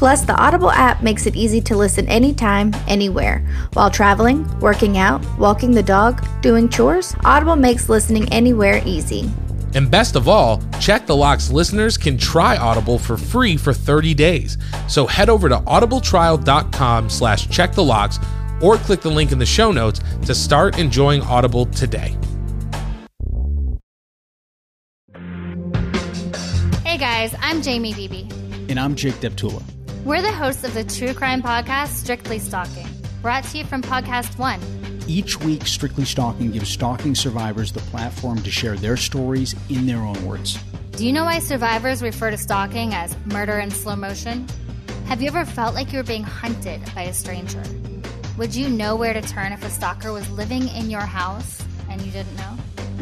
Plus, the Audible app makes it easy to listen anytime, anywhere. While traveling, working out, walking the dog, doing chores, Audible makes listening anywhere easy. And best of all, Check the Locks listeners can try Audible for free for 30 days. So head over to audibletrial.com slash check the locks or click the link in the show notes to start enjoying Audible today. Hey guys, I'm Jamie Beebe. And I'm Jake Deptula. We're the hosts of the true crime podcast Strictly Stalking, brought to you from Podcast One. Each week, Strictly Stalking gives stalking survivors the platform to share their stories in their own words. Do you know why survivors refer to stalking as murder in slow motion? Have you ever felt like you were being hunted by a stranger? Would you know where to turn if a stalker was living in your house and you didn't know?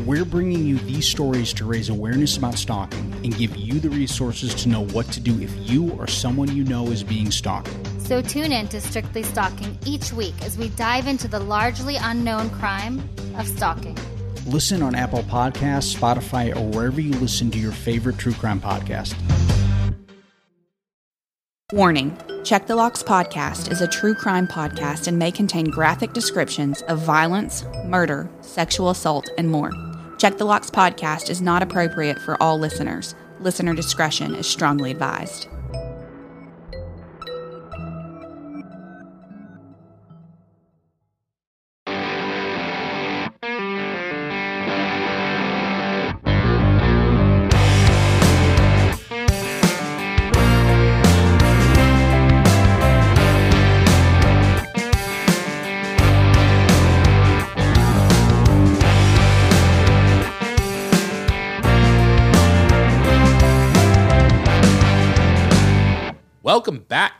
We're bringing you these stories to raise awareness about stalking and give you the resources to know what to do if you or someone you know is being stalked. So tune in to Strictly Stalking each week as we dive into the largely unknown crime of stalking. Listen on Apple Podcasts, Spotify, or wherever you listen to your favorite true crime podcast. Warning Check the Locks podcast is a true crime podcast and may contain graphic descriptions of violence, murder, sexual assault, and more. Check the Locks podcast is not appropriate for all listeners. Listener discretion is strongly advised.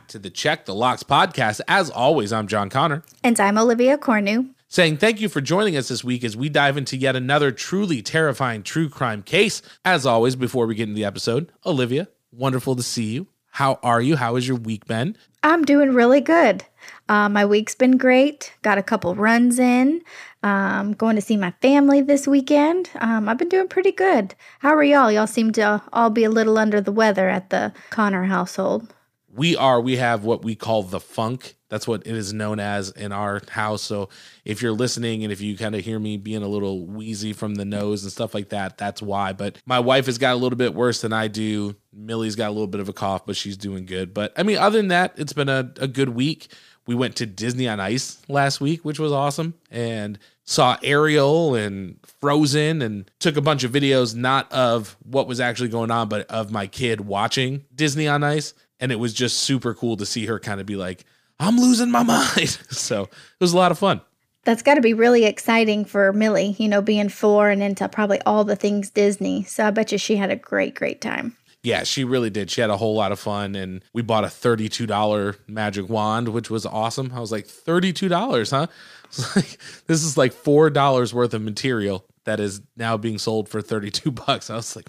To the Check the Locks podcast. As always, I'm John Conner. And I'm Olivia Cornu. Saying thank you for joining us this week as we dive into yet another truly terrifying true crime case. As always, before we get into the episode, Olivia, wonderful to see you. How are you? How has your week been? I'm doing really good. Uh, my week's been great. Got a couple runs in. Um, going to see my family this weekend. Um, I've been doing pretty good. How are y'all? Y'all seem to all be a little under the weather at the Conner household. We are, we have what we call the funk. That's what it is known as in our house. So if you're listening and if you kind of hear me being a little wheezy from the nose and stuff like that, that's why. But my wife has got a little bit worse than I do. Millie's got a little bit of a cough, but she's doing good. But I mean, other than that, it's been a, a good week. We went to Disney on Ice last week, which was awesome, and saw Ariel and Frozen and took a bunch of videos, not of what was actually going on, but of my kid watching Disney on Ice. And it was just super cool to see her kind of be like, I'm losing my mind. so it was a lot of fun. That's got to be really exciting for Millie, you know, being four and into probably all the things Disney. So I bet you she had a great, great time. Yeah, she really did. She had a whole lot of fun, and we bought a $32 magic wand, which was awesome. I was like, $32, huh? Like, this is like $4 worth of material that is now being sold for 32 bucks. I was like,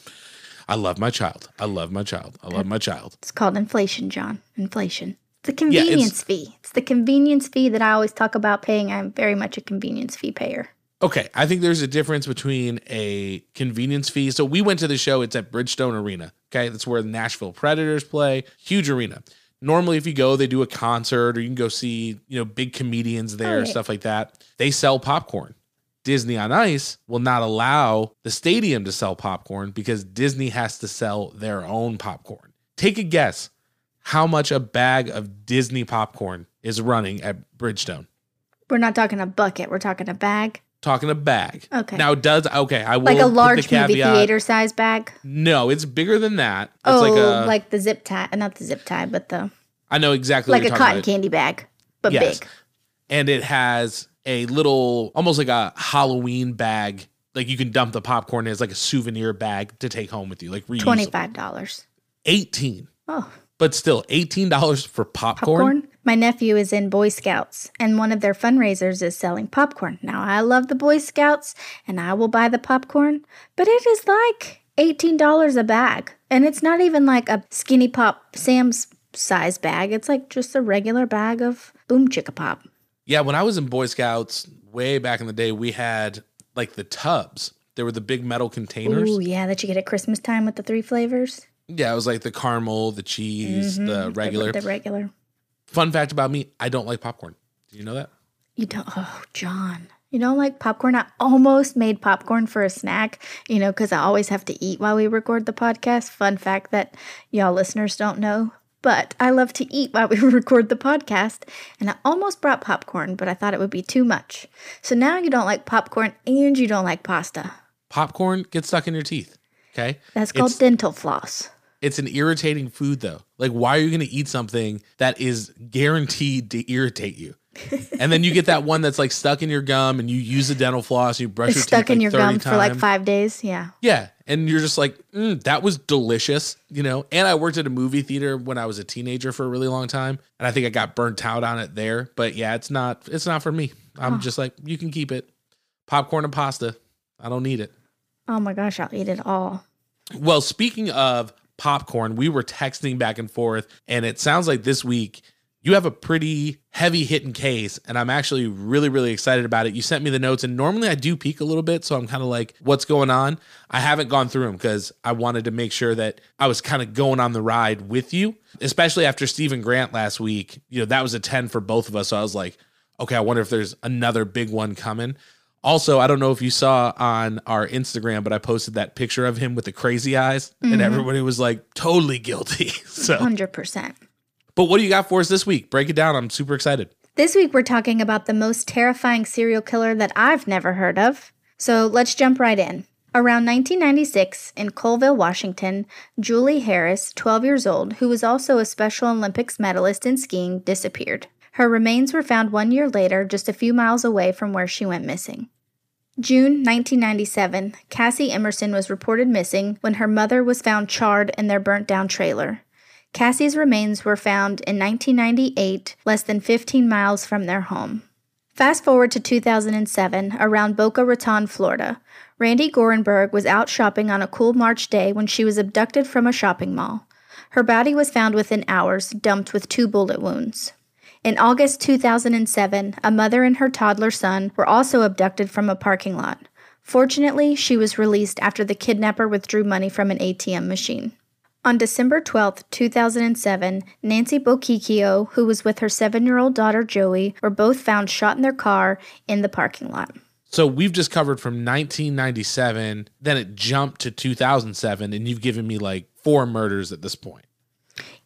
I love my child. I love my child. I love my child. It's called inflation, John. Inflation. It's a convenience yeah, it's, fee. It's the convenience fee that I always talk about paying. I'm very much a convenience fee payer. Okay, I think there's a difference between a convenience fee. So we went to the show. It's at Bridgestone Arena. Okay, that's where the Nashville Predators play. Huge arena. Normally, if you go, they do a concert or you can go see, you know, big comedians there, Oh, yeah. stuff like that. They sell popcorn. Disney on Ice will not allow the stadium to sell popcorn because Disney has to sell their own popcorn. Take a guess how much a bag of Disney popcorn is running at Bridgestone. We're not talking a bucket. We're talking a bag. Talking a bag. Okay. Now, does okay? I will Like a large movie theater size bag. No, it's bigger than that. It's oh, like a. like the zip tie. Uh, not the zip tie, but the I know exactly like what a cotton about. candy bag, but Yes. big. and it has a little almost like a halloween bag like you can dump the popcorn in. it's like a souvenir bag to take home with you like reusable. Twenty five dollars. 18 Oh, but still $18 for popcorn, popcorn. My nephew is in Boy Scouts, and one of their fundraisers is selling popcorn. Now, I love the Boy Scouts, and I will buy the popcorn, but it is like $18 a bag. And it's not even like a skinny pop Sam's size bag, it's like just a regular bag of Boom Chicka Pop. Yeah when i was in boy scouts way back in the day we had like the tubs there were the big metal containers Ooh, yeah, that you get at Christmas time with the three flavors. yeah it was like the caramel the cheese Mhm. the regular The, regular. fun fact about me i don't like popcorn do you know that You don't, oh, John. You don't like popcorn? I almost made popcorn for a snack, you know, because I always have to eat while we record the podcast. Fun fact that y'all listeners don't know. But I love to eat while we record the podcast. And I almost brought popcorn, but I thought it would be too much. So now you don't like popcorn and you don't like pasta. popcorn gets stuck in your teeth okay That's called It's- dental floss. It's an irritating food though. Like, why are you going to eat something that is guaranteed to irritate you? and then you get that one that's like stuck in your gum, and you use the dental floss, you brush It's your stuck teeth in like your 30 gum for like times. five days. Yeah. Yeah, and you're just like, mm, that was delicious, you know. And I worked at a movie theater when I was a teenager for a really long time, and I think I got burnt out on it there. But yeah, it's not, it's not for me. I'm just like, you can keep it. Popcorn and pasta, I don't need it. Oh my gosh, I'll eat it all. Well, speaking of popcorn, we were texting back and forth, and it sounds like this week you have a pretty heavy hitting case, and I'm actually really, really excited about it. You sent me the notes, and normally I do peek a little bit, so I'm kind of like, what's going on? I haven't gone through them because I wanted to make sure that I was kind of going on the ride with you, especially after Stephen Grant last week. You know, that was a 10 for both of us. So I was like, okay, I wonder if there's another big one coming. Also, I don't know if you saw on our Instagram, but I posted that picture of him with the crazy eyes, and mm-hmm. everybody was like totally guilty. so, 100%. But what do you got for us this week? Break it down. I'm super excited. This week, we're talking about the most terrifying serial killer that I've never heard of. So let's jump right in. Around 1996, in Colville, Washington, Julie Harris, 12 years old, who was also a Special Olympics medalist in skiing, disappeared. Her remains were found one year later, just a few miles away from where she went missing. June 1997, Cassie Emerson was reported missing when her mother was found charred in their burnt down trailer. Cassie's remains were found in 1998, less than 15 miles from their home. Fast forward to 2007, around Boca Raton, Florida. Rande Gorenberg was out shopping on a cool March day when she was abducted from a shopping mall. Her body was found within hours, dumped with two bullet wounds. In August 2007, a mother and her toddler son were also abducted from a parking lot. Fortunately, she was released after the kidnapper withdrew money from an ATM machine. On December 12, 2007, Nancy Bochicchio, who was with her seven year old daughter Joey, were both found shot in their car in the parking lot. So we've just covered from 1997, then it jumped to 2007, and you've given me like four murders at this point.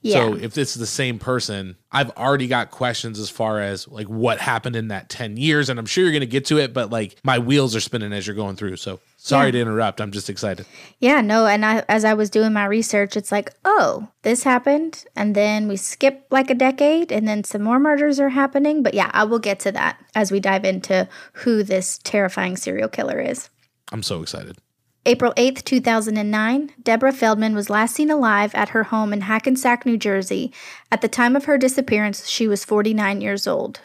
Yeah. So if this is the same person, I've already got questions as far as like what happened in that 10 years. And I'm sure you're going to get to it, but like my wheels are spinning as you're going through. So sorry Yeah. to interrupt. I'm just excited. Yeah, no, and I, as I was doing my research, it's like, oh, this happened, and then we skip like a decade, and then some more murders are happening. But yeah, I will get to that as we dive into who this terrifying serial killer is. I'm so excited. April 8th, 2009, Deborah Feldman was last seen alive at her home in Hackensack, New Jersey. At the time of her disappearance, she was 49 years old.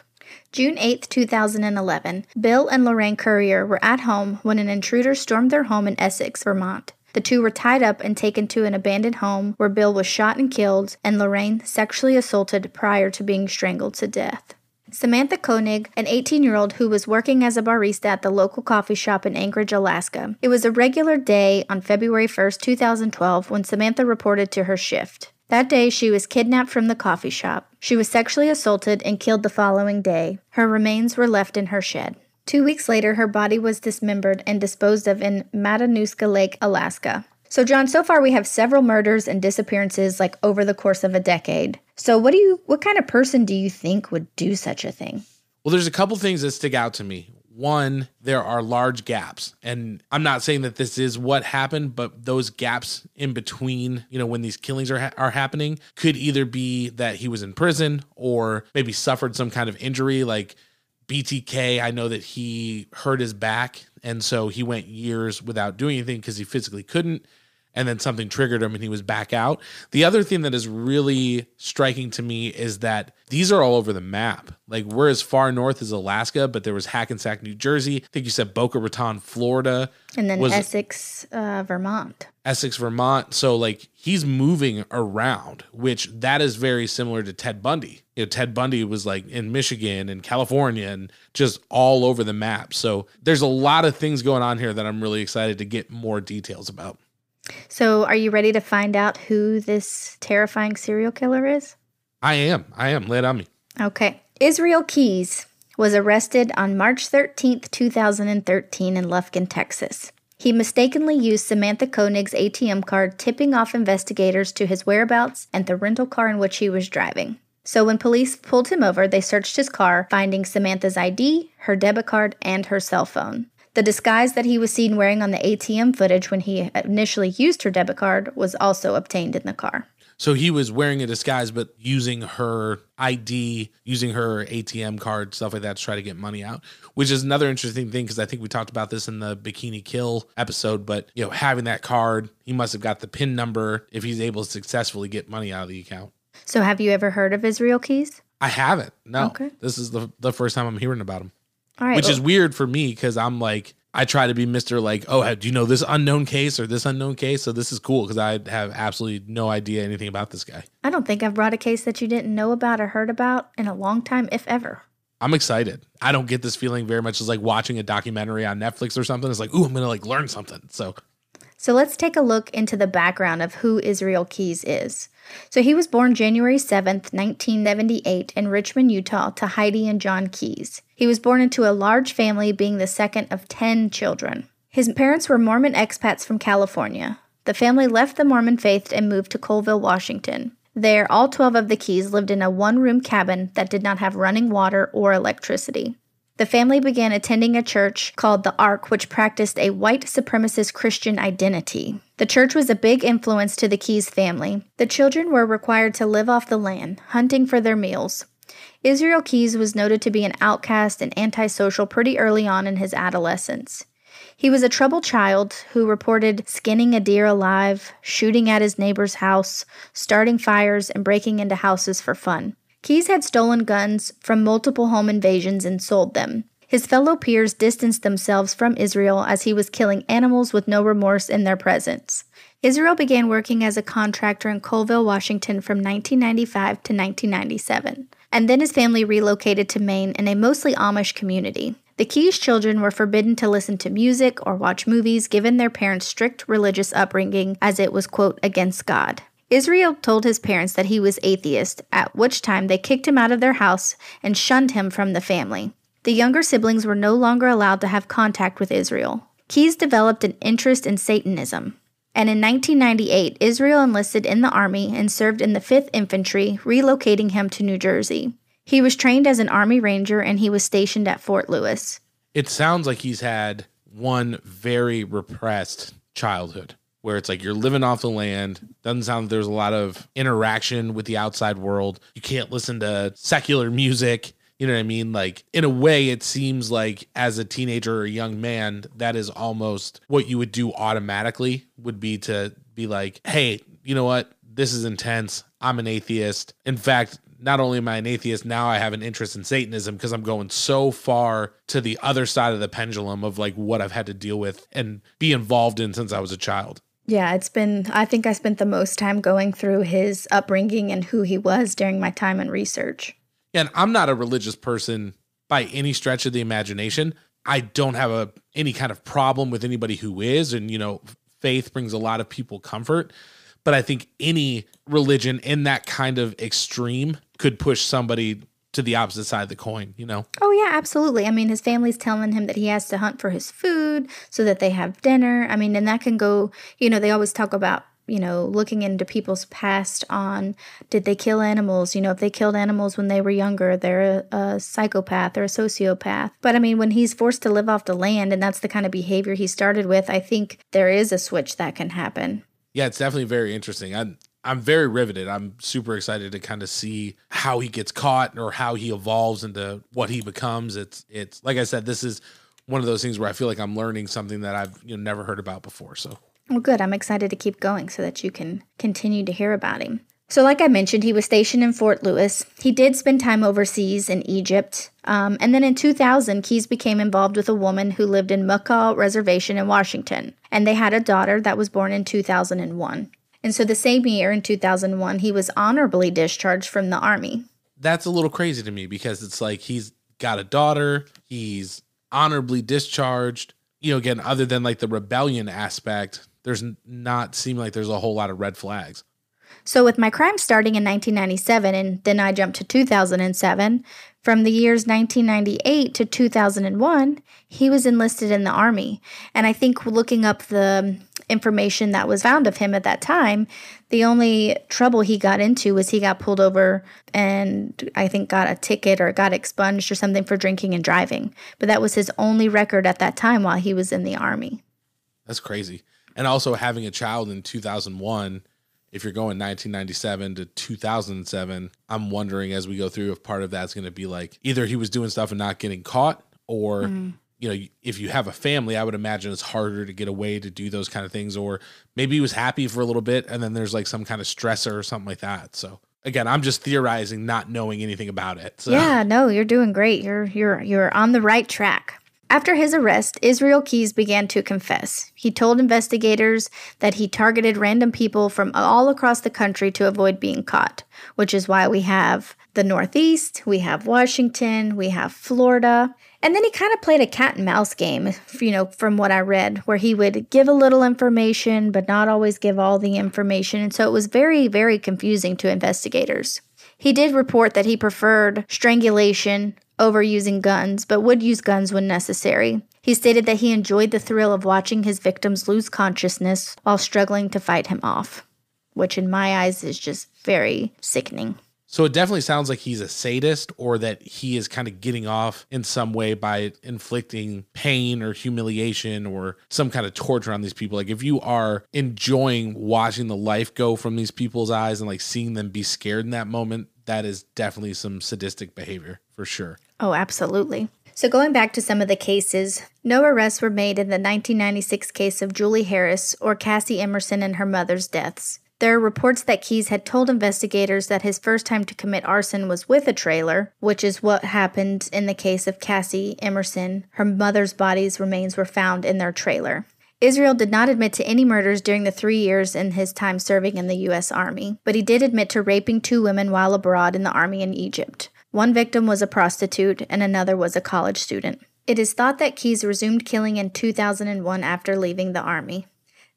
June 8th, 2011, Bill and Lorraine Currier were at home when an intruder stormed their home in Essex, Vermont. The two were tied up and taken to an abandoned home where Bill was shot and killed and Lorraine sexually assaulted prior to being strangled to death. Samantha Koenig, an 18 year old who was working as a barista at the local coffee shop in Anchorage, Alaska. It was a regular day on February 1st, 2012, when Samantha reported to her shift. That day, she was kidnapped from the coffee shop. She was sexually assaulted and killed the following day. Her remains were left in her shed. Two weeks later, her body was dismembered and disposed of in Matanuska Lake, Alaska. So, John, so far we have several murders and disappearances like over the course of a decade. So, what do you what kind of person do you think would do such a thing? Well, there's a couple things that stick out to me. One, there are large gaps. And I'm not saying that this is what happened, but those gaps in between, you know, when these killings are ha- are happening could either be that he was in prison or maybe suffered some kind of injury like BTK, I know that he hurt his back and so he went years without doing anything because he physically couldn't and then something triggered him and he was back out. The other thing that is really striking to me is that these are all over the map. Like we're as far north as Alaska, but there was Hackensack, New Jersey. I think you said Boca Raton, Florida. And then Essex, uh, Vermont. Essex, Vermont. So like he's moving around, which that is very similar to Ted Bundy. You know, Ted Bundy was like in Michigan and California and just all over the map. So there's a lot of things going on here that I'm really excited to get more details about. So, are you ready to find out who this terrifying serial killer is? I am. I am. It on me. Okay. Israel Keyes was arrested on March 13th, 2013, in Lufkin, Texas. He mistakenly used Samantha Koenig's ATM card, tipping off investigators to his whereabouts and the rental car in which he was driving. So, when police pulled him over, they searched his car, finding Samantha's ID, her debit card, and her cell phone. The disguise that he was seen wearing on the ATM footage when he initially used her debit card was also obtained in the car. So he was wearing a disguise, but using her ID, using her ATM card, stuff like that to try to get money out, which is another interesting thing because I think we talked about this in the Bikini Kill episode. But, you know, having that card, he must have got the PIN number if he's able to successfully get money out of the account. So have you ever heard of Israel Keyes? I haven't. No. Okay. This is the, the first time I'm hearing about him. All right. Which well, is weird for me because I'm like, I try to be Mr. like, oh, do you know this unknown case or this unknown case? So this is cool because I have absolutely no idea anything about this guy. I don't think I've brought a case that you didn't know about or heard about in a long time, if ever. I'm excited. I don't get this feeling very much as like watching a documentary on Netflix or something. It's like, ooh, I'm gonna like learn something. So so let's take a look into the background of who Israel Keyes is. So he was born January 7th, 1978, in Richmond, Utah, to Heidi and John Keyes. He was born into a large family, being the second of 10 children. His parents were Mormon expats from California. The family left the Mormon faith and moved to Colville, Washington. There, all 12 of the Keyes lived in a one room cabin that did not have running water or electricity. The family began attending a church called the Ark, which practiced a white supremacist Christian identity. The church was a big influence to the Keyes family. The children were required to live off the land, hunting for their meals. Israel Keyes was noted to be an outcast and antisocial pretty early on in his adolescence. He was a troubled child who reported skinning a deer alive, shooting at his neighbor's house, starting fires, and breaking into houses for fun. Keyes had stolen guns from multiple home invasions and sold them. His fellow peers distanced themselves from Israel as he was killing animals with no remorse in their presence. Israel began working as a contractor in Colville, Washington from 1995 to 1997, and then his family relocated to Maine in a mostly Amish community. The Keyes children were forbidden to listen to music or watch movies given their parents' strict religious upbringing as it was, quote, against God. Israel told his parents that he was atheist, at which time they kicked him out of their house and shunned him from the family. The younger siblings were no longer allowed to have contact with Israel. Keyes developed an interest in Satanism. And in 1998, Israel enlisted in the Army and served in the 5th Infantry, relocating him to New Jersey. He was trained as an Army Ranger and he was stationed at Fort Lewis. It sounds like he's had one very repressed childhood where it's like you're living off the land. Doesn't sound like there's a lot of interaction with the outside world. You can't listen to secular music. You know what I mean? Like, in a way, it seems like as a teenager or a young man, that is almost what you would do automatically would be to be like, hey, you know what? This is intense. I'm an atheist. In fact, not only am I an atheist, now I have an interest in Satanism because I'm going so far to the other side of the pendulum of like what I've had to deal with and be involved in since I was a child. Yeah, it's been, I think I spent the most time going through his upbringing and who he was during my time in research. And I'm not a religious person by any stretch of the imagination. I don't have a any kind of problem with anybody who is and you know faith brings a lot of people comfort. but I think any religion in that kind of extreme could push somebody to the opposite side of the coin, you know? Oh, yeah, absolutely. I mean, his family's telling him that he has to hunt for his food so that they have dinner. I mean, and that can go, you know, they always talk about, you know, looking into people's past on did they kill animals? You know, if they killed animals when they were younger, they're a, a psychopath or a sociopath. But I mean, when he's forced to live off the land and that's the kind of behavior he started with, I think there is a switch that can happen. Yeah, it's definitely very interesting. I I'm very riveted. I'm super excited to kind of see how he gets caught or how he evolves into what he becomes. It's it's like I said, this is one of those things where I feel like I'm learning something that I've you know never heard about before. So well, good. I'm excited to keep going so that you can continue to hear about him. So, like I mentioned, he was stationed in Fort Lewis. He did spend time overseas in Egypt. Um, and then in 2000, Keyes became involved with a woman who lived in Makah Reservation in Washington. And they had a daughter that was born in 2001. And so the same year in 2001, he was honorably discharged from the Army. That's a little crazy to me because it's like he's got a daughter, he's honorably discharged. You know, again, other than like the rebellion aspect, there's not seem like there's a whole lot of red flags. So, with my crime starting in 1997 and then I jumped to 2007, from the years 1998 to 2001, he was enlisted in the Army. And I think looking up the information that was found of him at that time, the only trouble he got into was he got pulled over and I think got a ticket or got expunged or something for drinking and driving. But that was his only record at that time while he was in the Army. That's crazy. And also having a child in 2001 if you're going 1997 to 2007, I'm wondering as we go through if part of that's going to be like either he was doing stuff and not getting caught, or mm. you know, if you have a family, I would imagine it's harder to get away to do those kind of things, or maybe he was happy for a little bit and then there's like some kind of stressor or something like that. So again, I'm just theorizing, not knowing anything about it. So. Yeah, no, you're doing great. You're you're you're on the right track. After his arrest, Israel Keyes began to confess. He told investigators that he targeted random people from all across the country to avoid being caught, which is why we have the Northeast, we have Washington, we have Florida. And then he kind of played a cat and mouse game, you know, from what I read, where he would give a little information, but not always give all the information. And so it was very, very confusing to investigators. He did report that he preferred strangulation over using guns, but would use guns when necessary. He stated that he enjoyed the thrill of watching his victims lose consciousness while struggling to fight him off, which in my eyes is just very sickening. So it definitely sounds like he's a sadist or that he is kind of getting off in some way by inflicting pain or humiliation or some kind of torture on these people. Like if you are enjoying watching the life go from these people's eyes and like seeing them be scared in that moment, that is definitely some sadistic behavior for sure. Oh, absolutely. So, going back to some of the cases, no arrests were made in the 1996 case of Julie Harris or Cassie Emerson and her mother's deaths. There are reports that Keyes had told investigators that his first time to commit arson was with a trailer, which is what happened in the case of Cassie Emerson. Her mother's body's remains were found in their trailer. Israel did not admit to any murders during the three years in his time serving in the U.S. Army, but he did admit to raping two women while abroad in the Army in Egypt. One victim was a prostitute, and another was a college student. It is thought that Keyes resumed killing in 2001 after leaving the Army.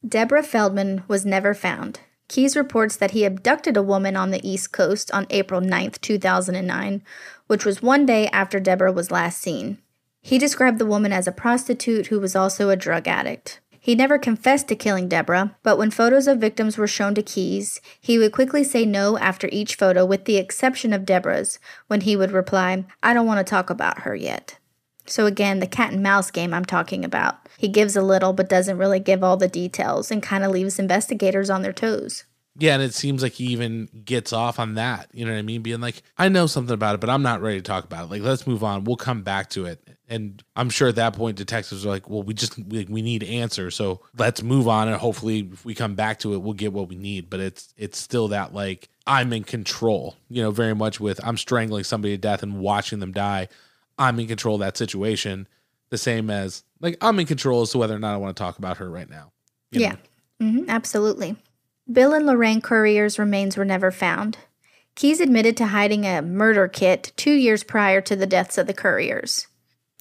Deborah Feldman was never found. Keyes reports that he abducted a woman on the East Coast on April 9, 2009, which was one day after Deborah was last seen. He described the woman as a prostitute who was also a drug addict. He never confessed to killing Deborah, but when photos of victims were shown to Keyes, he would quickly say no after each photo, with the exception of Deborah's, when he would reply, I don't want to talk about her yet. So, again, the cat and mouse game I'm talking about. He gives a little, but doesn't really give all the details and kind of leaves investigators on their toes. Yeah, and it seems like he even gets off on that. You know what I mean? Being like, I know something about it, but I'm not ready to talk about it. Like, let's move on. We'll come back to it. And I'm sure at that point, detectives are like, well, we just we, we need answers, so let's move on, and hopefully, if we come back to it, we'll get what we need. But it's it's still that like I'm in control, you know, very much with I'm strangling somebody to death and watching them die. I'm in control of that situation. The same as like I'm in control as to whether or not I want to talk about her right now. Yeah, mm-hmm, absolutely. Bill and Lorraine Currier's remains were never found. Keyes admitted to hiding a murder kit two years prior to the deaths of the Curriers.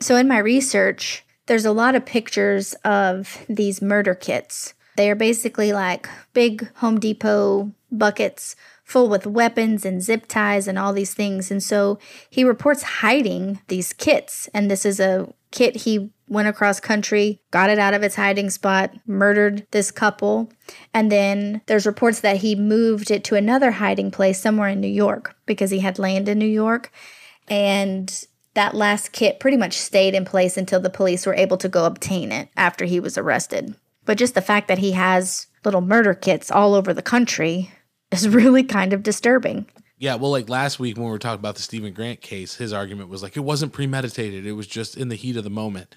So, in my research, there's a lot of pictures of these murder kits. They are basically like big Home Depot buckets full with weapons and zip ties and all these things. And so he reports hiding these kits. And this is a kit he went across country, got it out of its hiding spot, murdered this couple. And then there's reports that he moved it to another hiding place somewhere in New York because he had land in New York. And that last kit pretty much stayed in place until the police were able to go obtain it after he was arrested. But just the fact that he has little murder kits all over the country is really kind of disturbing. Yeah, well, like last week when we were talking about the Stephen Grant case, his argument was like it wasn't premeditated; it was just in the heat of the moment.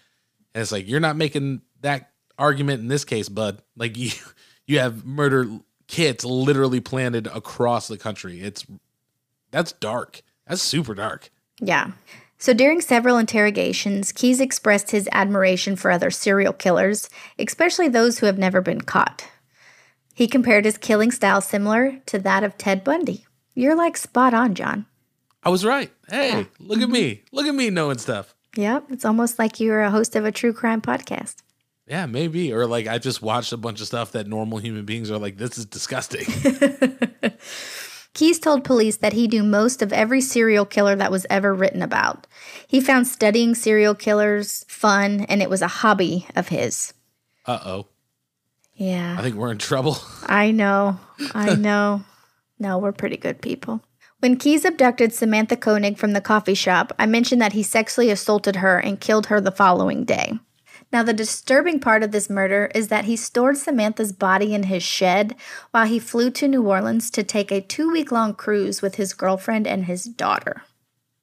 And it's like you're not making that argument in this case, bud. Like you, you have murder kits literally planted across the country. It's that's dark. That's super dark. Yeah. So during several interrogations, Keyes expressed his admiration for other serial killers, especially those who have never been caught. He compared his killing style similar to that of Ted Bundy. You're like spot on, John. I was right. Hey, look at mm-hmm. me. Look at me knowing stuff. Yep, it's almost like you're a host of a true crime podcast. Yeah, maybe. Or like I just watched a bunch of stuff that normal human beings are like, this is disgusting. Keyes told police that he knew most of every serial killer that was ever written about. He found studying serial killers fun, and it was a hobby of his. Uh oh. Yeah. I think we're in trouble. I know. I know. no, we're pretty good people. When Keyes abducted Samantha Koenig from the coffee shop, I mentioned that he sexually assaulted her and killed her the following day. Now, the disturbing part of this murder is that he stored Samantha's body in his shed while he flew to New Orleans to take a two week long cruise with his girlfriend and his daughter.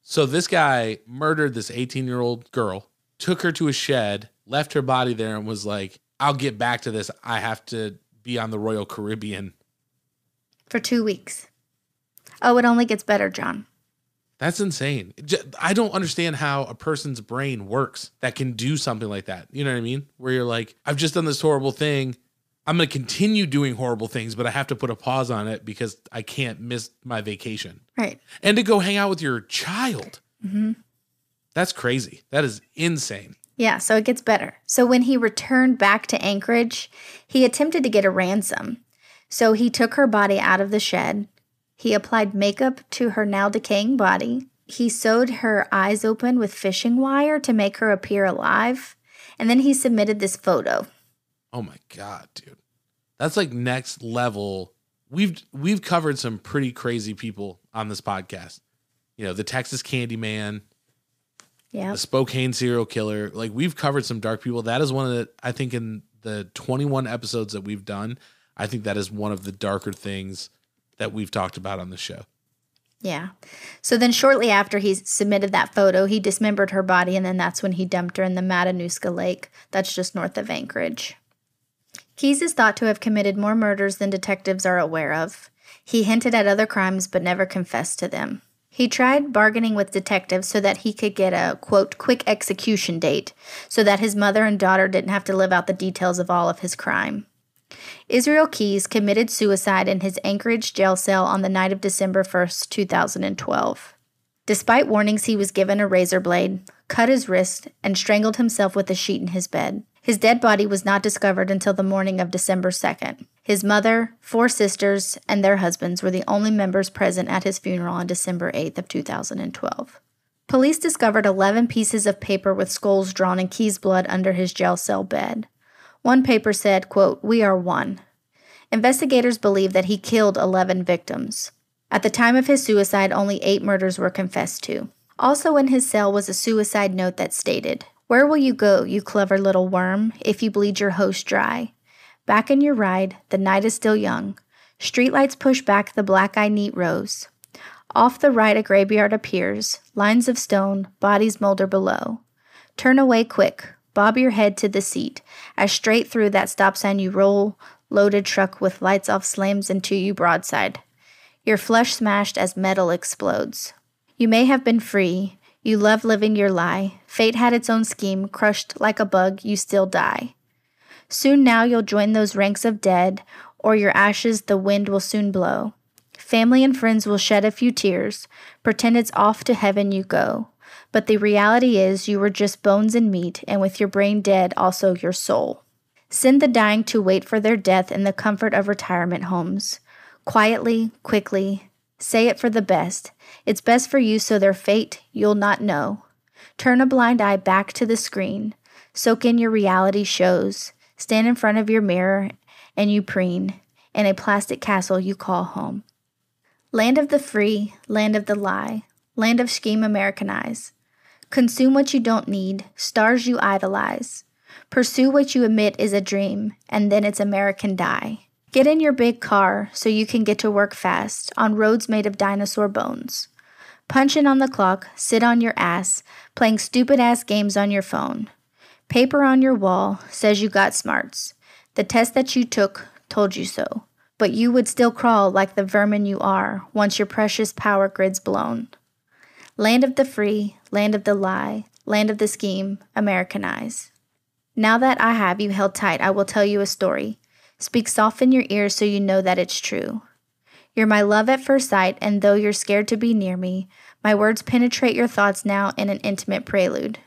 So this guy murdered this 18 year old girl, took her to a shed, left her body there, and was like, I'll get back to this. I have to be on the Royal Caribbean. For two weeks. Oh, it only gets better, John. That's insane. I don't understand how a person's brain works that can do something like that. You know what I mean? Where you're like, I've just done this horrible thing. I'm going to continue doing horrible things, but I have to put a pause on it because I can't miss my vacation. Right. And to go hang out with your child. Mm-hmm. That's crazy. That is insane. Yeah, so it gets better. So when he returned back to Anchorage, he attempted to get a ransom. So he took her body out of the shed. He applied makeup to her now decaying body. He sewed her eyes open with fishing wire to make her appear alive. And then he submitted this photo. Oh my god, dude. That's like next level. We've we've covered some pretty crazy people on this podcast. You know, the Texas Candyman, Yeah. the Spokane serial killer. Like we've covered some dark people. That is one of the I think in the 21 episodes that we've done, I think that is one of the darker things that we've talked about on the show. Yeah. So then, shortly after he submitted that photo, he dismembered her body, and then that's when he dumped her in the Matanuska Lake. That's just north of Anchorage. Keyes is thought to have committed more murders than detectives are aware of. He hinted at other crimes but never confessed to them. He tried bargaining with detectives so that he could get a, quote, quick execution date, so that his mother and daughter didn't have to live out the details of all of his crime. Israel Keyes committed suicide in his Anchorage jail cell on the night of December 1st, 2012. Despite warnings, he was given a razor blade, cut his wrist, and strangled himself with a sheet in his bed. His dead body was not discovered until the morning of December 2nd. His mother, four sisters, and their husbands were the only members present at his funeral on December 8th of 2012. Police discovered 11 pieces of paper with skulls drawn in Keyes' blood under his jail cell bed. One paper said, quote, "We are one." Investigators believe that he killed 11 victims. At the time of his suicide, only 8 murders were confessed to. Also in his cell was a suicide note that stated, "Where will you go, you clever little worm, if you bleed your host dry? Back in your ride, the night is still young. Streetlights push back the black-eyed neat rose. Off the right a graveyard appears, lines of stone, bodies molder below. Turn away quick, bob your head to the seat, as straight through that stop sign you roll, loaded truck with lights off slams into you broadside. Your flesh smashed as metal explodes. You may have been free, you loved living your lie. Fate had its own scheme, crushed like a bug, you still die. Soon now you'll join those ranks of dead, or your ashes the wind will soon blow. Family and friends will shed a few tears, pretend it's off to heaven you go. But the reality is you were just bones and meat, and with your brain dead, also your soul. Send the dying to wait for their death in the comfort of retirement homes. Quietly, quickly, say it for the best. It's best for you so their fate you'll not know. Turn a blind eye back to the screen. Soak in your reality shows. Stand in front of your mirror and you preen in a plastic castle you call home. Land of the free, land of the lie, land of scheme Americanize. Consume what you don't need, stars you idolize. Pursue what you admit is a dream, and then it's American die. Get in your big car so you can get to work fast on roads made of dinosaur bones. Punch in on the clock, sit on your ass, playing stupid ass games on your phone. Paper on your wall says you got smarts. The test that you took told you so. But you would still crawl like the vermin you are once your precious power grid's blown. Land of the free, land of the lie, land of the scheme, Americanize. Now that I have you held tight, I will tell you a story. Speak soft in your ears so you know that it's true. You're my love at first sight, and though you're scared to be near me, my words penetrate your thoughts now in an intimate prelude.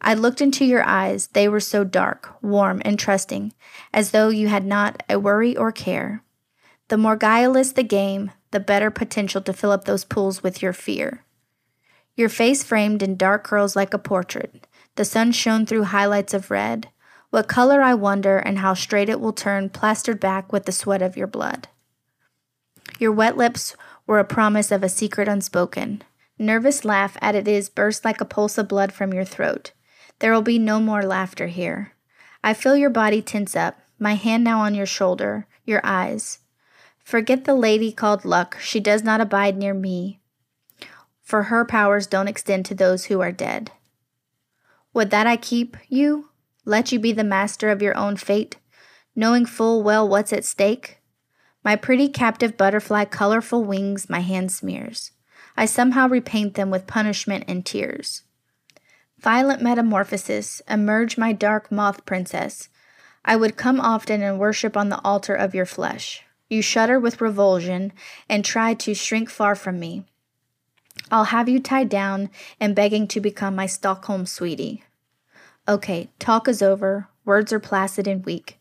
I looked into your eyes, they were so dark, warm, and trusting, as though you had not a worry or care. The more guileless the game, the better potential to fill up those pools with your fear. Your face framed in dark curls like a portrait, the sun shone through highlights of red. What color, I wonder, and how straight it will turn, plastered back with the sweat of your blood. Your wet lips were a promise of a secret unspoken. Nervous laugh at it is burst like a pulse of blood from your throat. There will be no more laughter here. I feel your body tense up, my hand now on your shoulder, your eyes. Forget the lady called luck, she does not abide near me, for her powers don't extend to those who are dead. Would that I keep you, let you be the master of your own fate, knowing full well what's at stake? My pretty captive butterfly, colorful wings my hand smears. I somehow repaint them with punishment and tears. Violent metamorphosis, emerge my dark moth princess. I would come often and worship on the altar of your flesh. You shudder with revulsion and try to shrink far from me. I'll have you tied down and begging to become my Stockholm sweetie. Okay, talk is over, words are placid and weak.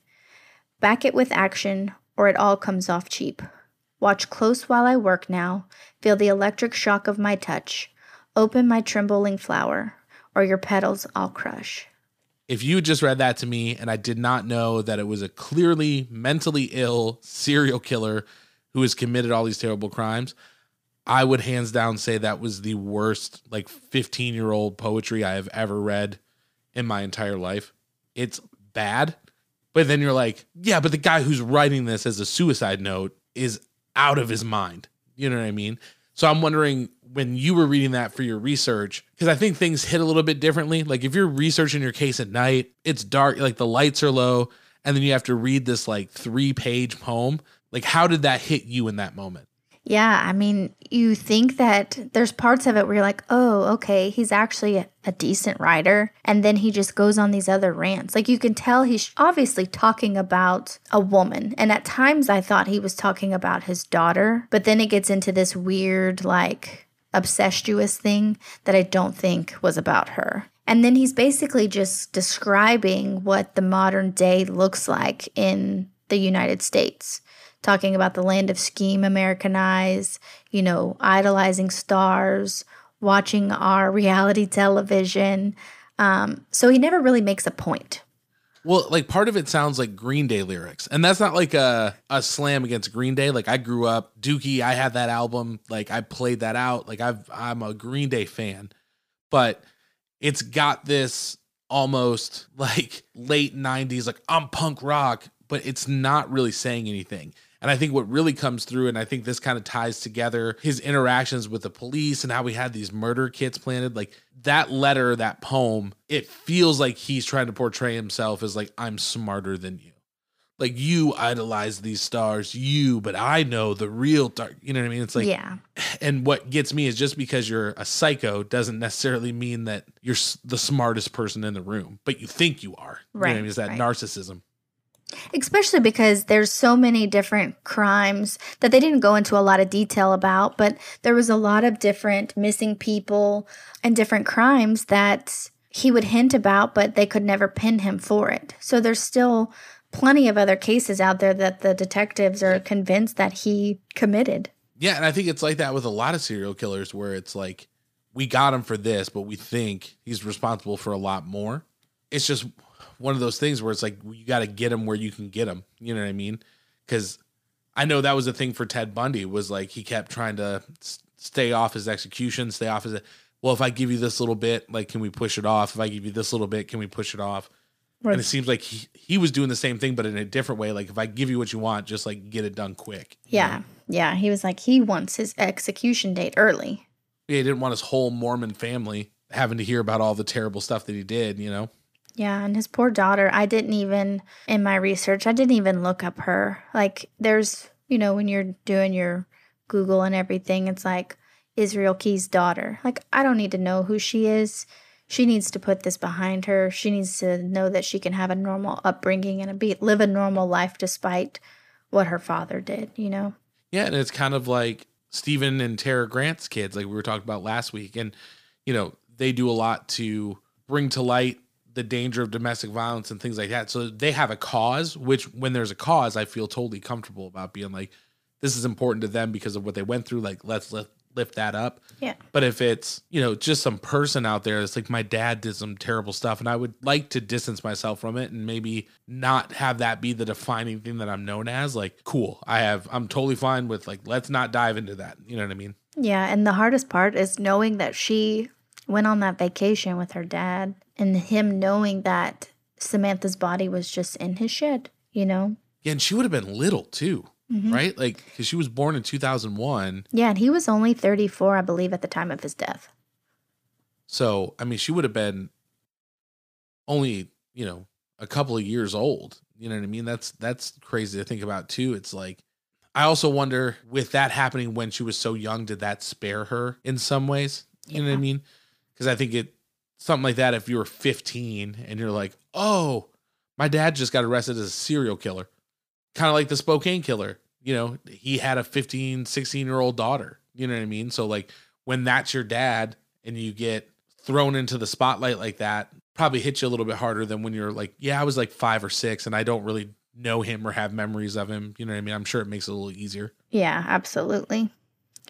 Back it with action, or it all comes off cheap. Watch close while I work now, feel the electric shock of my touch. Open my trembling flower, or your petals I'll crush. If you just read that to me and I did not know that it was a clearly mentally ill serial killer who has committed all these terrible crimes, I would hands down say that was the worst, like 15 year old poetry I have ever read in my entire life. It's bad. But then you're like, yeah, but the guy who's writing this as a suicide note is out of his mind. You know what I mean? So I'm wondering when you were reading that for your research, because I think things hit a little bit differently. Like if you're researching your case at night, it's dark, like the lights are low, and then you have to read this like three page poem. Like, how did that hit you in that moment? Yeah, I mean, you think that there's parts of it where you're like, oh, okay, he's actually a, decent writer. And then he just goes on these other rants. Like, you can tell he's obviously talking about a woman. And at times I thought he was talking about his daughter. But then it gets into this weird, like, obsessuous thing that I don't think was about her. And then he's basically just describing what the modern day looks like in the United States talking about the land of scheme Americanize, you know, idolizing stars, watching our reality television. Um, so he never really makes a point. Well, like part of it sounds like Green Day lyrics, and that's not like a a slam against Green Day. Like I grew up Dookie, I had that album, like I played that out. Like I've I'm a Green Day fan, but it's got this almost like late '90s, like I'm punk rock, but it's not really saying anything. And I think what really comes through, and I think this kind of ties together his interactions with the police and how we had these murder kits planted. Like that letter, that poem, it feels like he's trying to portray himself as like, I'm smarter than you. Like you idolize these stars, you, but I know the real dark. You know what I mean? It's like, yeah. And what gets me is just because you're a psycho doesn't necessarily mean that you're the smartest person in the room, but you think you are. Right. You know what I mean? It's that right. narcissism especially because there's so many different crimes that they didn't go into a lot of detail about but there was a lot of different missing people and different crimes that he would hint about, but they could never pin him for it. So there's still plenty of other cases out there that the detectives are convinced that he committed. Yeah, and I think it's like that with a lot of serial killers where it's like we got him for this, but we think he's responsible for a lot more. It's just one of those things where it's like you got to get him where you can get him. You know what I mean? Because I know that was the thing for Ted Bundy was like he kept trying to stay off his execution, stay off his. Well, if I give you this little bit, like, can we push it off? If I give you this little bit, can we push it off? And it seems like he, he was doing the same thing, but in a different way. Like, if I give you what you want, just like get it done quick. Yeah. Yeah. He was like, he wants his execution date early. Yeah, he didn't want his whole Mormon family having to hear about all the terrible stuff that he did, you know? Yeah, and his poor daughter, I didn't even, in my research, I didn't even look up her. Like, there's, you know, when you're doing your Google and everything, it's like Israel Keyes' daughter. Like, I don't need to know who she is. She needs to put this behind her. She needs to know that she can have a normal upbringing and a be, live a normal life despite what her father did, you know? Yeah, and it's kind of like Stephen and Tara Grant's kids, like we were talking about last week. And, you know, they do a lot to bring to light the danger of domestic violence and things like that. So they have a cause, which when there's a cause, I feel totally comfortable about being like, this is important to them because of what they went through. Like, let's lift, lift that up. Yeah. But if it's, you know, just some person out there that's like, my dad did some terrible stuff and I would like to distance myself from it and maybe not have that be the defining thing that I'm known as, like, cool. I have, I'm totally fine with like, let's not dive into that. You know what I mean? Yeah, and the hardest part is knowing that she went on that vacation with her dad and him knowing that Samantha's body was just in his shed, you know? Yeah. And she would have been little too, mm-hmm. right? Like, because she was born in 2001. Yeah, and he was only 34, I believe, at the time of his death. So, I mean, she would have been only, you know, a couple of years old. You know what I mean? That's that's crazy to think about too. It's like I also wonder with that happening when she was so young, did that spare her in some ways? You know what I mean? Because I think it something like that if you were 15 and you're like, "Oh, my dad just got arrested as a serial killer." Kind of like the Spokane killer. You know, he had a 15, 16 year old daughter. You know what I mean? So like when that's your dad and you get thrown into the spotlight like that probably hits you a little bit harder than when you're like, yeah, I was like five or six and I don't really know him or have memories of him. You know what I mean? I'm sure it makes it a little easier. Yeah, absolutely.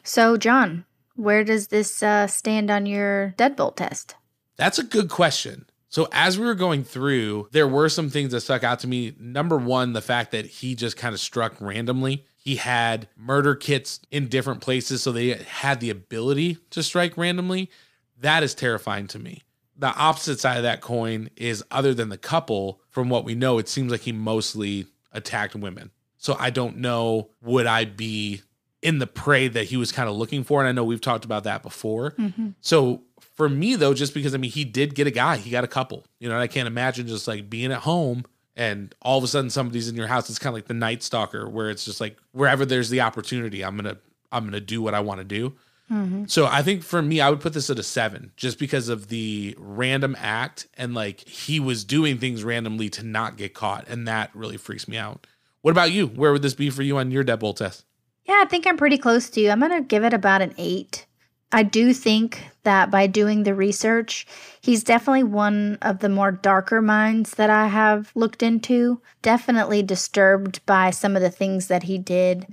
So, John, where does this uh, stand on your deadbolt test? That's a good question. So as we were going through, there were some things that stuck out to me. Number one, the fact that he just kind of struck randomly. He had murder kits in different places, so they had the ability to strike randomly. That is terrifying to me. The opposite side of that coin is other than the couple, from what we know, it seems like he mostly attacked women. So I don't know, would I be in the prey that he was kind of looking for? And I know we've talked about that before. Mm-hmm. So for me though, just because I mean he did get a guy, he got a couple. You know, and I can't imagine just like being at home and all of a sudden somebody's in your house. It's kind of like the night stalker where it's just like wherever there's the opportunity, I'm gonna I'm gonna do what I want to do. Mm-hmm. So I think for me, I would put this at a seven just because of the random act and like he was doing things randomly to not get caught. And that really freaks me out. What about you? Where would this be for you on your deadbolt test? Yeah, I think I'm pretty close to you. I'm going to give it about an eight. I do think that by doing the research, he's definitely one of the more darker minds that I have looked into. Definitely disturbed by some of the things that he did.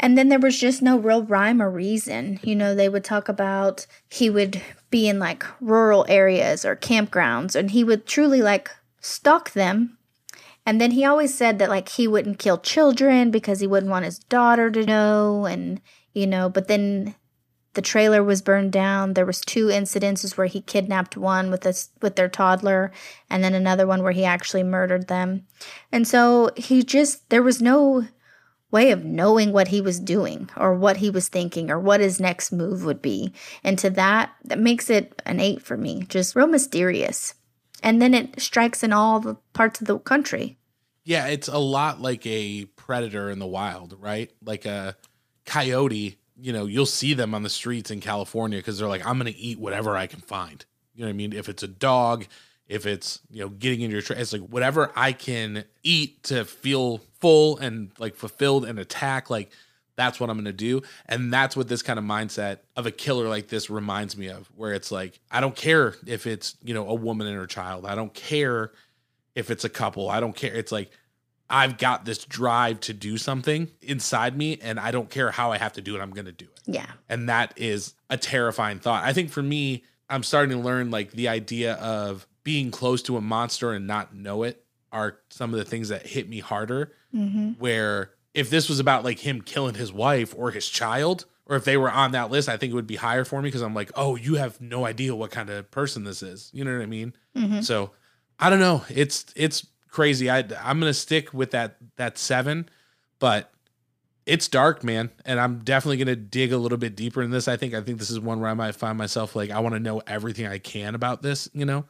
And then there was just no real rhyme or reason. You know, they would talk about he would be in like rural areas or campgrounds and he would truly like stalk them and then he always said that like he wouldn't kill children because he wouldn't want his daughter to know and you know, but then the trailer was burned down. There was two incidences where he kidnapped one with this with their toddler and then another one where he actually murdered them. And so he just there was no way of knowing what he was doing or what he was thinking or what his next move would be. And to that that makes it an 8 for me. Just real mysterious. And then it strikes in all the parts of the country. Yeah, it's a lot like a predator in the wild, right? Like a coyote, you know, you'll see them on the streets in California because they're like, I'm going to eat whatever I can find. You know what I mean? If it's a dog, if it's, you know, getting in your tray, it's like whatever I can eat to feel full and like fulfilled and attack, like That's what I'm going to do. And that's what this kind of mindset of a killer like this reminds me of, where it's like, I don't care if it's, you know, a woman and her child. I don't care if it's a couple. I don't care. It's like, I've got this drive to do something inside me, and I don't care how I have to do it. I'm going to do it. Yeah. And that is a terrifying thought. I think for me, I'm starting to learn like the idea of being close to a monster and not know it are some of the things that hit me harder. Mm-hmm. Where if this was about like him killing his wife or his child, or if they were on that list, I think it would be higher for me because I'm like, oh, you have no idea what kind of person this is. You know what I mean? Mm-hmm. So I don't know. It's it's crazy. I I'm gonna stick with that that seven, but it's dark, man, and I'm definitely gonna dig a little bit deeper in this. I think I think this is one where I might find myself like I want to know everything I can about this. You know?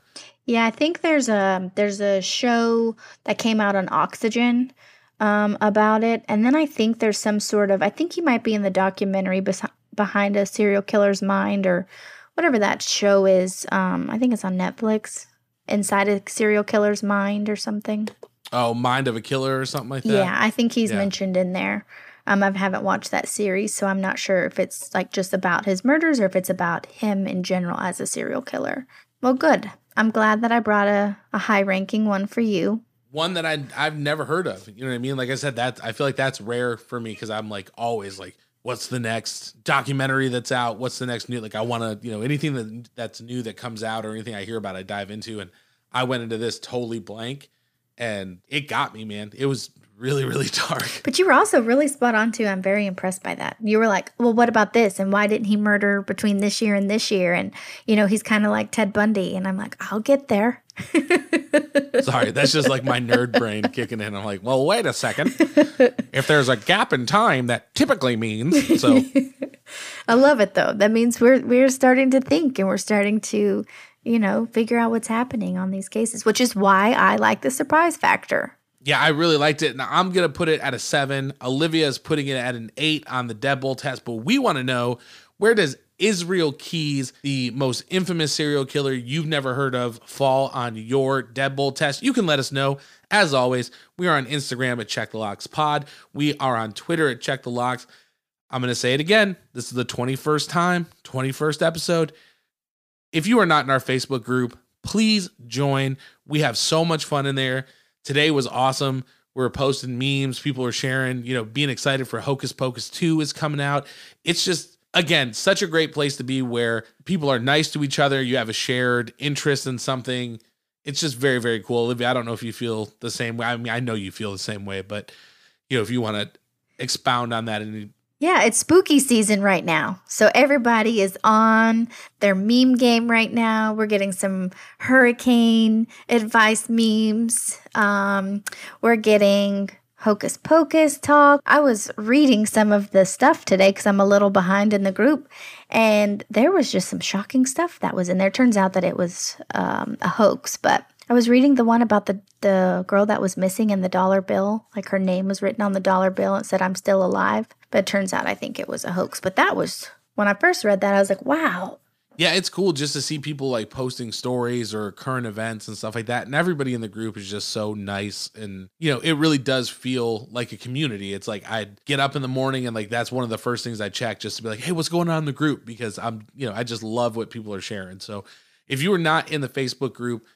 Yeah, I think there's a there's a show that came out on Oxygen um, about it, and then I think there's some sort of I think he might be in the documentary bes- behind a serial killer's mind or whatever that show is. Um, I think it's on Netflix. Inside a serial killer's mind or something. Oh, Mind of a Killer or something like that. Yeah, I think he's Yeah. mentioned in there. Um, I haven't watched that series, so I'm not sure if it's like just about his murders or if it's about him in general as a serial killer. Well, good. I'm glad that I brought a, a high ranking one for you. one that I I've never heard of. You know what I mean? Like I said, that I feel like that's rare for me because I'm like always like, what's the next documentary that's out? What's the next new? Like I want to, you know, anything that that's new that comes out or anything I hear about, I dive into. And I went into this totally blank, and it got me, man. It was really really dark. But you were also really spot on too. I'm very impressed by that. You were like, well, what about this? And why didn't he murder between this year and this year? And, you know, he's kind of like Ted Bundy. And I'm like, I'll get there. Sorry, that's just like my nerd brain kicking in. I'm like, well, wait a second. If there's a gap in time, that typically means so. I love it though. That means we're we're starting to think and we're starting to, you know, figure out what's happening on these cases, which is why I like the surprise factor. Yeah, I really liked it. Now I'm gonna put it at a seven. Olivia is putting it at an eight on the deadbolt test, but we want to know where does Israel Keyes, the most infamous serial killer you've never heard of, fall on your deadbolt test? You can let us know. As always, we are on Instagram at Check the Locks Pod. We are on Twitter at Check the Locks. I'm gonna say it again. This is the 21st time, 21st episode. If you are not in our Facebook group, please join. We have so much fun in there. Today was awesome. We are posting memes. People are sharing, you know, being excited for Hocus Pocus 2 is coming out. It's just, again, such a great place to be where people are nice to each other. You have a shared interest in something. It's just very, very cool. Olivia, I don't know if you feel the same way. I mean, I know you feel the same way, but, you know, if you want to expound on that and Yeah, it's spooky season right now. So everybody is on their meme game right now. We're getting some hurricane advice memes. Um, we're getting hocus pocus talk. I was reading some of the stuff today because I'm a little behind in the group, and there was just some shocking stuff that was in there. Turns out that it was um, a hoax, but I was reading the one about the the girl that was missing in the dollar bill. Like her name was written on the dollar bill and said, "I'm still alive." But it turns out I think it was a hoax. But that was when I first read that, I was like, "Wow." Yeah, it's cool just to see people like posting stories or current events and stuff like that. And everybody in the group is just so nice. And, you know, it really does feel like a community. It's like I'd get up in the morning and like that's one of the first things I check just to be like, hey, what's going on in the group? Because I'm, you know, I just love what people are sharing. So if you are not in the Facebook group,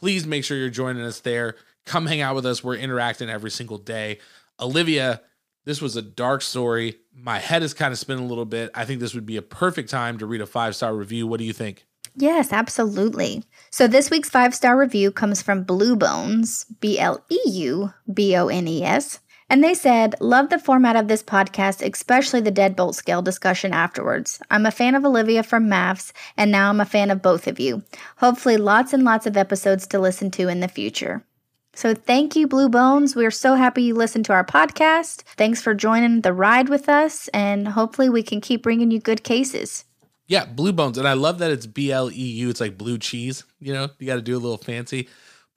please make sure you're joining us there. Come hang out with us. We're interacting every single day. Olivia, this was a dark story. My head is kind of spinning a little bit. I think this would be a perfect time to read a five star review. What do you think? Yes, absolutely. So this week's five star review comes from Blue Bones, B L E U B O N E S. And they said, Love the format of this podcast, especially the deadbolt scale discussion afterwards. I'm a fan of Olivia from MAFS, and now I'm a fan of both of you. Hopefully, lots and lots of episodes to listen to in the future. So, thank you, Blue Bones. We're so happy you listened to our podcast. Thanks for joining the ride with us, and hopefully, we can keep bringing you good cases. Yeah, Blue Bones. And I love that it's B L E U. It's like blue cheese. You know, you got to do a little fancy.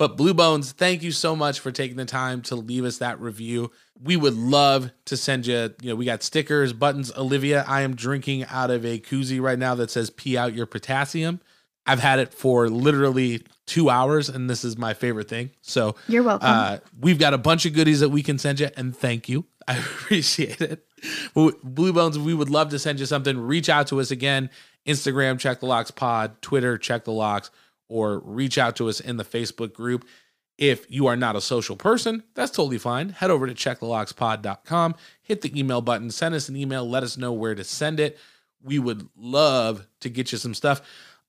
But Blue Bones, thank you so much for taking the time to leave us that review. We would love to send you, you know, we got stickers, buttons. Olivia, I am drinking out of a koozie right now that says pee out your potassium. I've had it for literally two hours, and this is my favorite thing. So You're welcome. Uh, we've got a bunch of goodies that we can send you, and thank you. I appreciate it. Blue Bones, we would love to send you something. Reach out to us again. Instagram, check the locks pod, Twitter, check the locks, or reach out to us in the Facebook group. If you are not a social person, that's totally fine. Head over to checkthelockspod.com, hit the email button, send us an email, let us know where to send it. We would love to get you some stuff.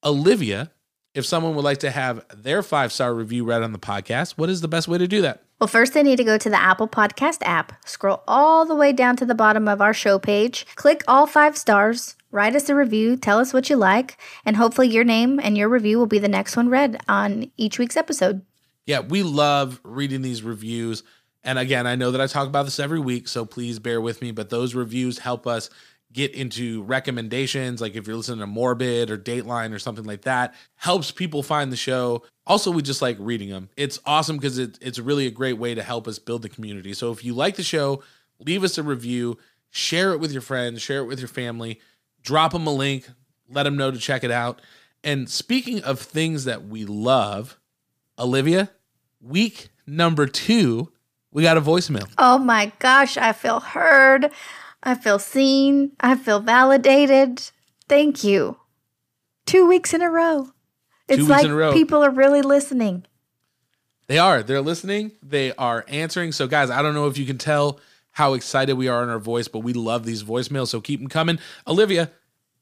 Olivia, if someone would like to have their five star review read on the podcast, what is the best way to do that? Well, first, they need to go to the Apple Podcast app, scroll all the way down to the bottom of our show page, click all five stars, write us a review, tell us what you like, and hopefully your name and your review will be the next one read on each week's episode. Yeah, we love reading these reviews. And again, I know that I talk about this every week, so please bear with me, but those reviews help us get into recommendations like if you're listening to morbid or dateline or something like that helps people find the show also we just like reading them it's awesome because it, it's really a great way to help us build the community so if you like the show leave us a review share it with your friends share it with your family drop them a link let them know to check it out and speaking of things that we love olivia week number two we got a voicemail Oh my gosh, I feel heard. I feel seen. I feel validated. Thank you. Two weeks in a row. It's like row. people are really listening. They are. They're listening. They are answering. So, guys, I don't know if you can tell how excited we are in our voice, but we love these voicemails. So keep them coming. Olivia,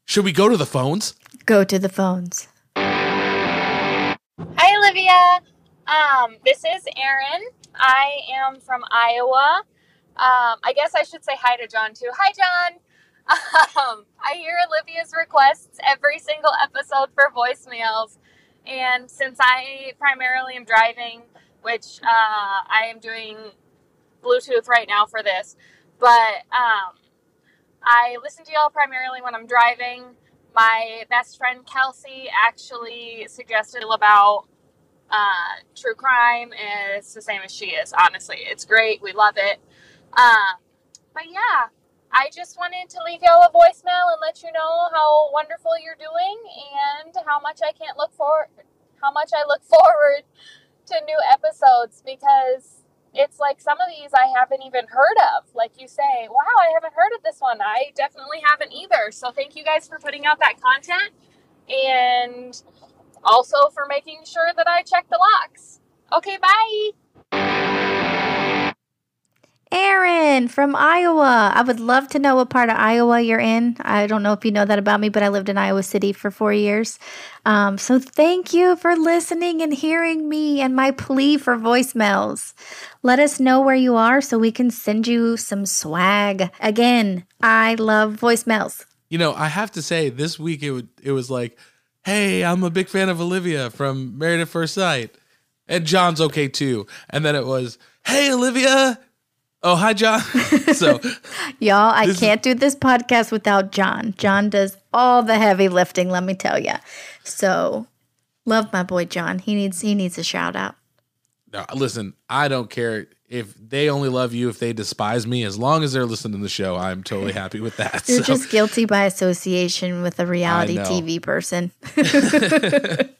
should we go to the phones? Go to the phones. Hi, Olivia. Um, this is Erin. I am from Iowa. Um, I guess I should say hi to John too. Hi, John. Um, I hear Olivia's requests every single episode for voicemails, and since I primarily am driving, which uh, I am doing Bluetooth right now for this, but um, I listen to y'all primarily when I'm driving. My best friend Kelsey actually suggested about uh, true crime. and It's the same as she is. Honestly, it's great. We love it. Um, but yeah, I just wanted to leave y'all a voicemail and let you know how wonderful you're doing and how much I can't look for, how much I look forward to new episodes because it's like some of these I haven't even heard of. Like you say, wow, I haven't heard of this one. I definitely haven't either. So thank you guys for putting out that content and also for making sure that I check the locks. Okay, bye. Aaron from Iowa. I would love to know what part of Iowa you're in. I don't know if you know that about me, but I lived in Iowa City for four years. Um, so thank you for listening and hearing me and my plea for voicemails. Let us know where you are so we can send you some swag. Again, I love voicemails. You know, I have to say, this week it would, it was like, hey, I'm a big fan of Olivia from Married at First Sight. And John's okay too. And then it was, hey, Olivia. Oh, hi, John. so Y'all, I can't do this podcast without John. John does all the heavy lifting, let me tell you. So, love my boy John. He needs he needs a shout out. No, listen, I don't care if they only love you if they despise me. As long as they're listening to the show, I'm totally happy with that. You're So- just guilty by association with a reality. TV person.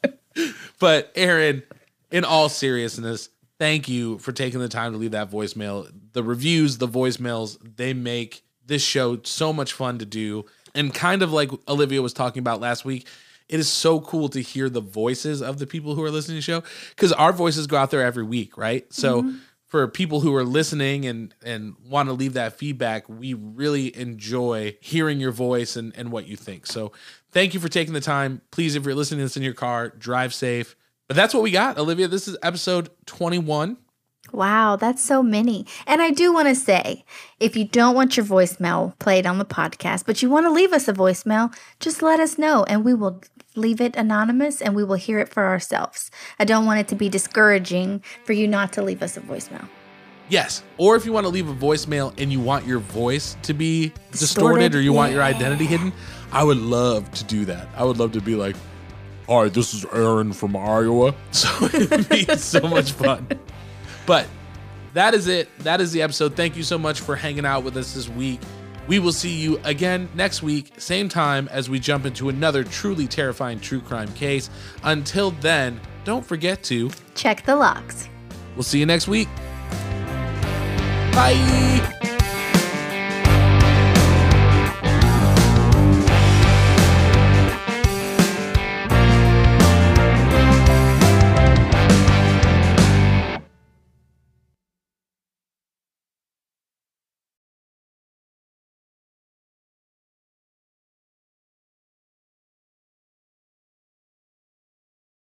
but Aaron, in all seriousness, thank you for taking the time to leave that voicemail. The reviews, the voicemails, they make this show so much fun to do. And kind of like Olivia was talking about last week, it is so cool to hear the voices of the people who are listening to the show because our voices go out there every week, right? So mm-hmm. for people who are listening and and want to leave that feedback, we really enjoy hearing your voice and, and what you think. So thank you for taking the time. Please, if you're listening to this in your car, drive safe. But that's what we got, Olivia. This is episode 21. Wow, that's so many. And I do want to say if you don't want your voicemail played on the podcast, but you want to leave us a voicemail, just let us know and we will leave it anonymous and we will hear it for ourselves. I don't want it to be discouraging for you not to leave us a voicemail. Yes. Or if you want to leave a voicemail and you want your voice to be distorted, Distorted? or you want your identity hidden, I would love to do that. I would love to be like, all right, this is Aaron from Iowa. So it would be so much fun. But that is it. That is the episode. Thank you so much for hanging out with us this week. We will see you again next week, same time as we jump into another truly terrifying true crime case. Until then, don't forget to Check the locks. We'll see you next week. Bye.